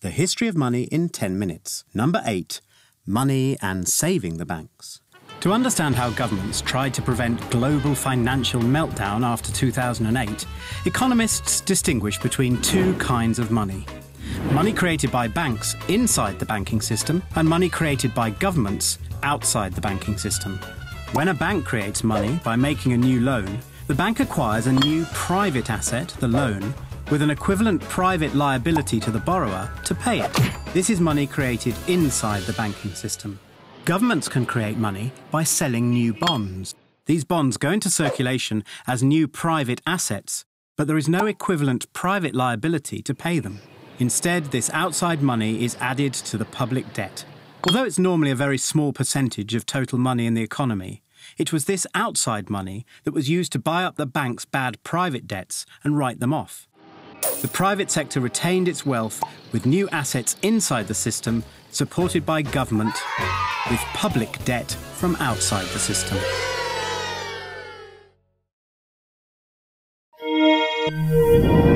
The history of money in 10 minutes. Number 8. Money and saving the banks. To understand how governments tried to prevent global financial meltdown after 2008, economists distinguish between two kinds of money. Money created by banks inside the banking system and money created by governments outside the banking system. When a bank creates money by making a new loan, the bank acquires a new private asset, the loan, with an equivalent private liability to the borrower to pay it. This is money created inside the banking system. Governments can create money by selling new bonds. These bonds go into circulation as new private assets, but there is no equivalent private liability to pay them. Instead, this outside money is added to the public debt. Although it's normally a very small percentage of total money in the economy, it was this outside money that was used to buy up the bank's bad private debts and write them off. The private sector retained its wealth with new assets inside the system, supported by government, with public debt from outside the system. Thank you.